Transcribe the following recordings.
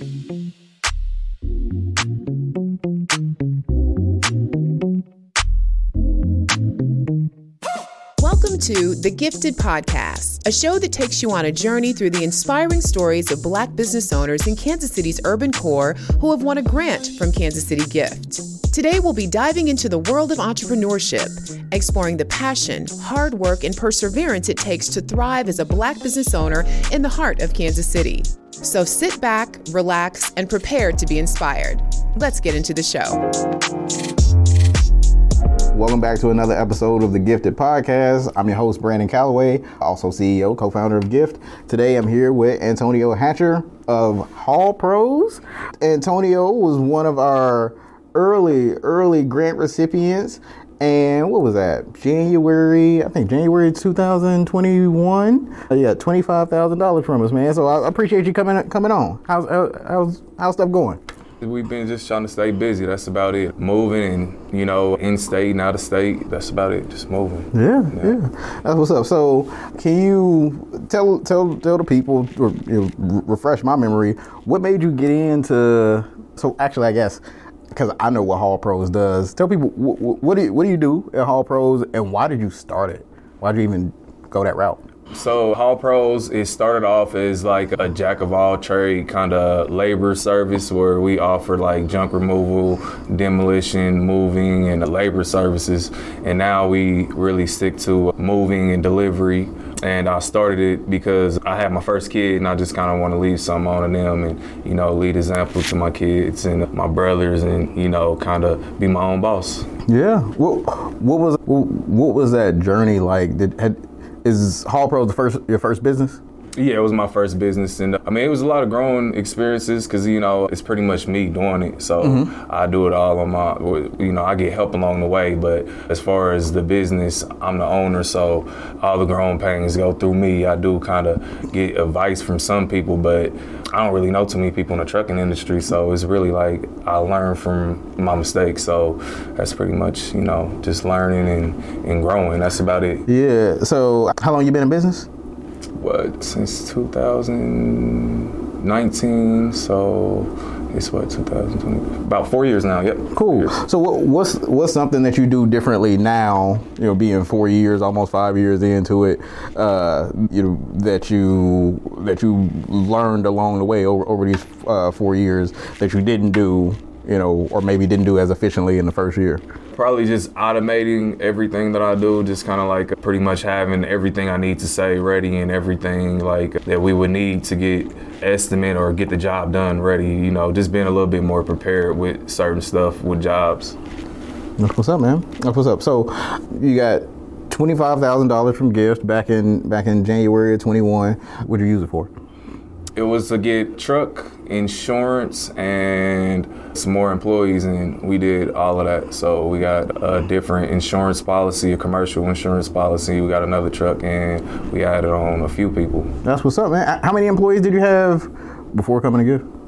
Welcome to The Gifted Podcast, a show that takes you on a journey through the inspiring stories of Black business owners in Kansas City's urban core who have won a grant from Kansas City Gift. Today, we'll be diving into the world of entrepreneurship, exploring the passion, hard work, and perseverance it takes to thrive as a Black business owner in the heart of Kansas City. So sit back, relax, and prepare to be inspired. Let's get into the show. Welcome back to another episode of the Gifted Podcast. I'm your host, Brandon Calloway, also CEO, co founder of Gift. Today I'm here with Antonio Hatcher of Haul Pros. Antonio was one of our early, early grant recipients. And what was that? January, I think January 2021. Uh, yeah, $25,000 from us, man. So I appreciate you coming coming on. How's, how's, how's stuff going? We've been just trying to stay busy. That's about it. Moving and, you know, in state and out of state. That's about it. Just moving. Yeah, yeah. yeah. That's what's up. So, can you tell tell tell the people or you know, refresh my memory, what made you get into so actually I guess because I know what Haul Pros does. Tell people what, what do you, what do you do at Haul Pros and why did you start it? Why did you even go that route? So Haul Pros, it started off as like a jack of all trade kind of labor service where we offer like junk removal, demolition, moving, and the labor services. And now we really stick to moving and delivery. And I started it because I had my first kid, and I just kind of want to leave something on them, and you know, lead example to my kids and my brothers, and you know, kind of be my own boss. Yeah. What, what was what was that journey like? Did had is Haul Pro the first your first business? Yeah, it was my first business, and I mean, it was a lot of growing experiences because you know it's pretty much me doing it. So mm-hmm. I do it all on my, you know, I get help along the way. But as far as the business, I'm the owner, so all the growing pains go through me. I do kind of get advice from some people, but I don't really know too many people in the trucking industry. So it's really like I learn from my mistakes. So that's pretty much you know just learning and, and growing. That's about it. Yeah. So how long you been in business? What since 2019 so it's what 2020 about four years now yep. Cool. So what, what's what's something that you do differently now you know being four years almost five years into it uh, you know that you that you learned along the way over, over these uh, four years that you didn't do you know or maybe didn't do as efficiently in the first year probably just automating everything that I do, just kind of like pretty much having everything I need to say ready and everything like that we would need to get estimate or get the job done ready. You know, just being a little bit more prepared with certain stuff with jobs. That's what's up, man. That's what's up. So you got twenty-five thousand dollars from Gift back in back in January of twenty-one. What did you use it for? It was to get truck insurance and some more employees, and we did all of that. So we got a different insurance policy, a commercial insurance policy. We got another truck, and we added on a few people. That's what's up, man. How many employees did you have before coming to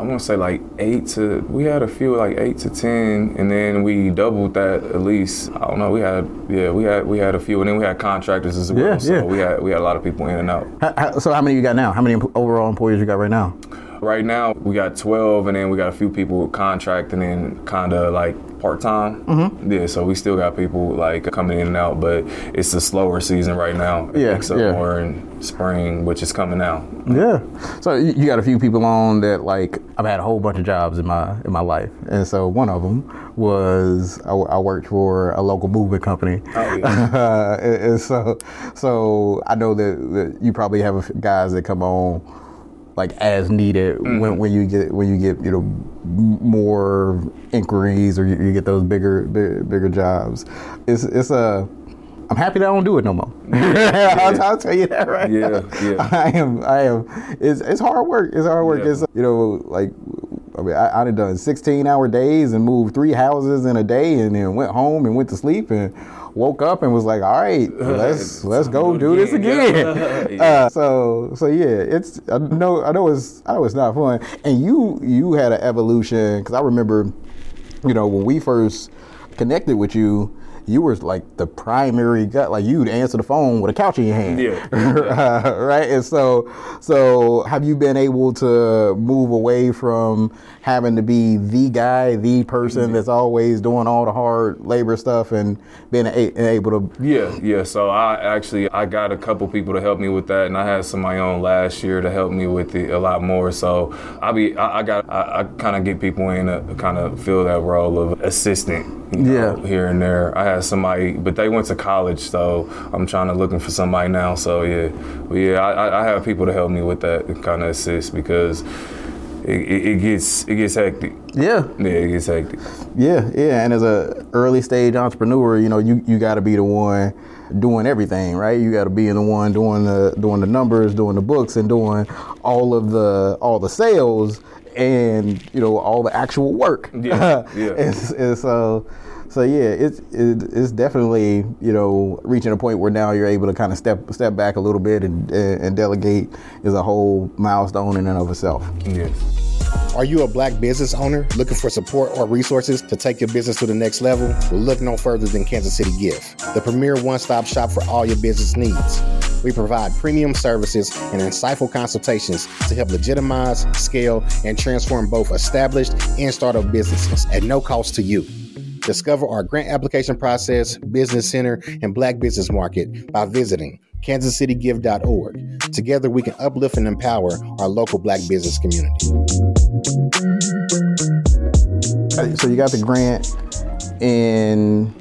Gift? I'm gonna say like eight to we had a few like eight to ten, and then we doubled that at least. I don't know. We had yeah we had we had a few, and then we had contractors as well. Yeah, so yeah. we had we had a lot of people in and out. How, how, so how many you got now? How many overall employees you got right now? Right now we got 12, and then we got a few people contracting and kind of like part time. Mm-hmm. Yeah, so we still got people like coming in and out, but it's a slower season right now. Yeah, up yeah. more in spring, which is coming out. Yeah. So you got a few people on that like I've had a whole bunch of jobs in my in my life, and so one of them was I, I worked for a local movement company. Oh, yeah. and, and, so so I know that, that you probably have guys that come on like as needed mm-hmm. when, when you get when you get you know more inquiries or you, you get those bigger, bigger, bigger jobs. It's it's a I'm happy that I don't do it no more. yeah. I'll, I'll, tell you that right yeah, now. Yeah, I am. I am. It's it's hard work. It's hard work. Yeah. It's you know like I mean I, I've done 16 hour days and moved three houses in a day and then went home and went to sleep and woke up and was like, all right, let's let's go do this again. uh, so so yeah, it's I know I know it's I know it's not fun. And you you had an evolution because I remember, you know, when we first connected with you, you were like the primary guy. Like you'd answer the phone with a couch in your hand. Yeah. Uh, right. And so, so have you been able to move away from having to be the guy, the person that's always doing all the hard labor stuff, and being a- able to? Yeah, yeah. So I actually I got a couple people to help me with that, and I had some of my own last year to help me with it a lot more. So I be I, I got I, I kind of get people in to kind of fill that role of assistant. you know, Yeah. here and there. I had somebody, but they went to college, so I'm trying to looking for somebody now. So yeah, but yeah, I, I- I have people to help me with that kind of assist because it, it, it gets it gets hectic. Yeah. Yeah, it gets hectic. Yeah, yeah, and as a early stage entrepreneur, you know, you, you got to be the one doing everything, right? You got to be the one doing the doing the numbers, doing the books, and doing all of the all the sales, and you know all the actual work. Yeah, yeah. and, and so. So yeah, it's it, it's definitely you know reaching a point where now you're able to kind of step step back a little bit and and delegate is a whole milestone in and of itself. Yes. Are you a black business owner looking for support or resources to take your business to the next level? Well, look no further than Kansas City Gift, the premier one stop shop for all your business needs. We provide premium services and insightful consultations to help legitimize, scale, and transform both established and startup businesses at no cost to you. Discover our grant application process, business center, and black business market by visiting kansascitygift.org. Together, we can uplift and empower our local black business community. So you got the grant in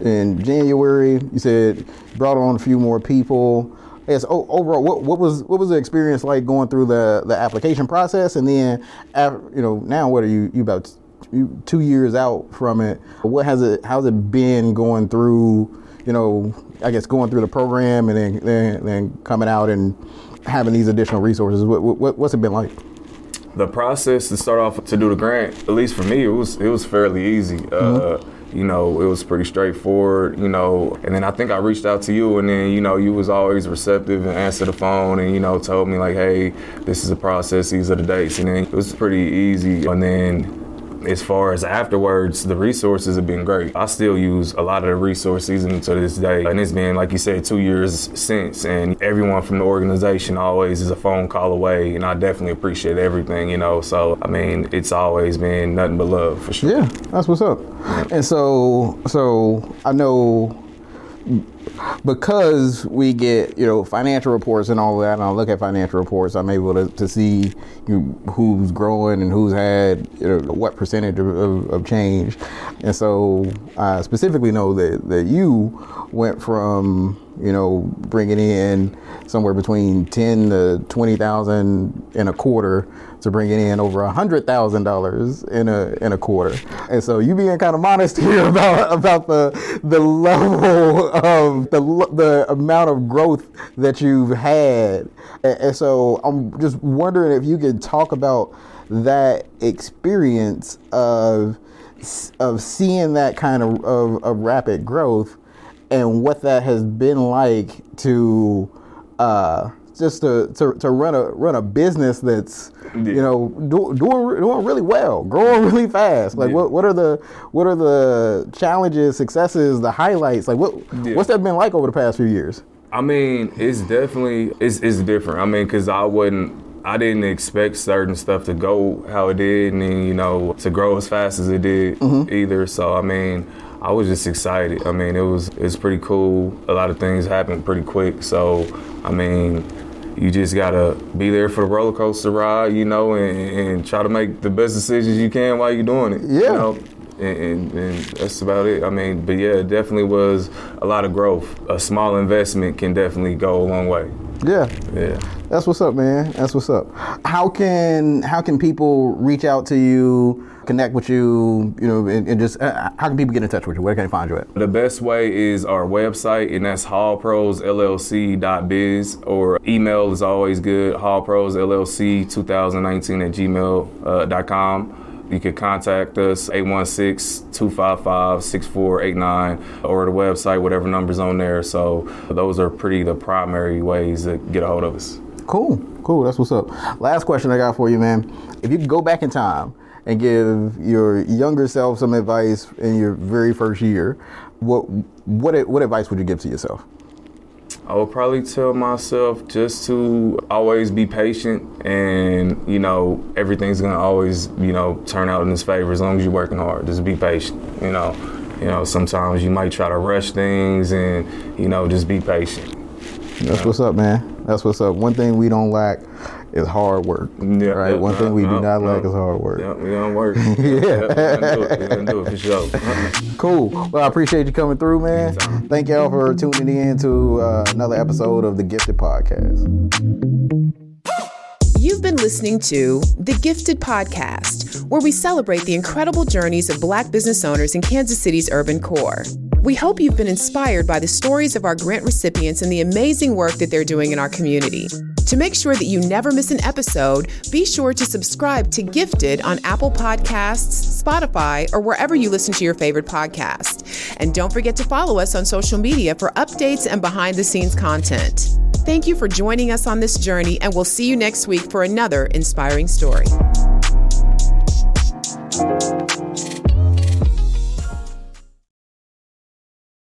in January. You said brought on a few more people. Yes. Overall, what, what was what was the experience like going through the, the application process, and then, you know, now what are you you about you, two years out from it? What has it how's it been going through? You know, I guess going through the program and then then, then coming out and having these additional resources. What, what what's it been like? the process to start off to do the grant, at least for me, it was it was fairly easy. Uh, you know, it was pretty straightforward. You know, and then I think I reached out to you, and then you know you was always receptive and answered the phone, and you know told me like, hey, this is the process, these are the dates, and then it was pretty easy. And then as far as afterwards, the resources have been great. I still use a lot of the resources even to this day. And it's been, like you said, two years since. And everyone from the organization always is a phone call away. And I definitely appreciate everything, you know. So, I mean, it's always been nothing but love for sure. Yeah, that's what's up. And so, so I know because we get you know financial reports and all that, and I look at financial reports, I'm able to, to see you know, who's growing and who's had you know what percentage of, of, of change. And so, I specifically know that that you went from you know bringing in somewhere between ten to twenty thousand in a quarter to bringing in over a hundred thousand dollars in a in a quarter. And so you being kind of modest here about about the the level of the the amount of growth that you've had. And, so I'm just wondering if you could talk about that experience of of seeing that kind of, of, of rapid growth and what that has been like to uh, just to, to, to run a run a business that's you know do, doing doing really well, growing really fast. Like Yeah. what what are the what are the challenges, successes, the highlights? Like what Yeah. what's that been like over the past few years? I mean, it's definitely it's it's different. I mean, because I wouldn't, I didn't expect certain stuff to go how it did, and then, you know, to grow as fast as it did either. So I mean, I was just excited. I mean, it was it's pretty cool. A lot of things happened pretty quick. So I mean. You just gotta be there for the roller coaster ride, you know, and, and try to make the best decisions you can while you're doing it. you Yeah. know? and, and, and that's about it. I mean, but yeah, it definitely was a lot of growth. A small investment can definitely go a long way. Yeah. Yeah. That's what's up, man. That's what's up. How can how can people reach out to you, connect with you, you know, and, and just uh, how can people get in touch with you? Where can they find you at? The best way is our website, and that's haulpros.llc.biz, or email is always good, haulpros.llc2019 at gmail.com. You can contact us 816-255-6489 or the website, whatever number's on there. So those are pretty the primary ways to get a hold of us. Cool, cool. That's what's up. Last question I got for you, man. If you could go back in time and give your younger self some advice in your very first year, what what what advice would you give to yourself? I would probably tell myself just to always be patient and, you know, everything's gonna always, you know, turn out in his favor as long as you're working hard. Just be patient, you know. You know, sometimes you might try to rush things and, you know, just be patient. That's what's up, man. That's what's up. One thing we don't lack is hard work. Yeah, right. One thing we do not lack is hard work. Yeah, we don't work. yeah, we gonna do it. We gonna do it for sure. cool. Well, I appreciate you coming through, man. Thank y'all for tuning in to uh, another episode of the Gifted Podcast. You've been listening to The Gifted Podcast, where we celebrate the incredible journeys of Black business owners in Kansas City's urban core. We hope you've been inspired by the stories of our grant recipients and the amazing work that they're doing in our community. To make sure that you never miss an episode, be sure to subscribe to Gifted on Apple Podcasts, Spotify, or wherever you listen to your favorite podcast. And don't forget to follow us on social media for updates and behind the scenes content. Thank you for joining us on this journey, and we'll see you next week for another inspiring story.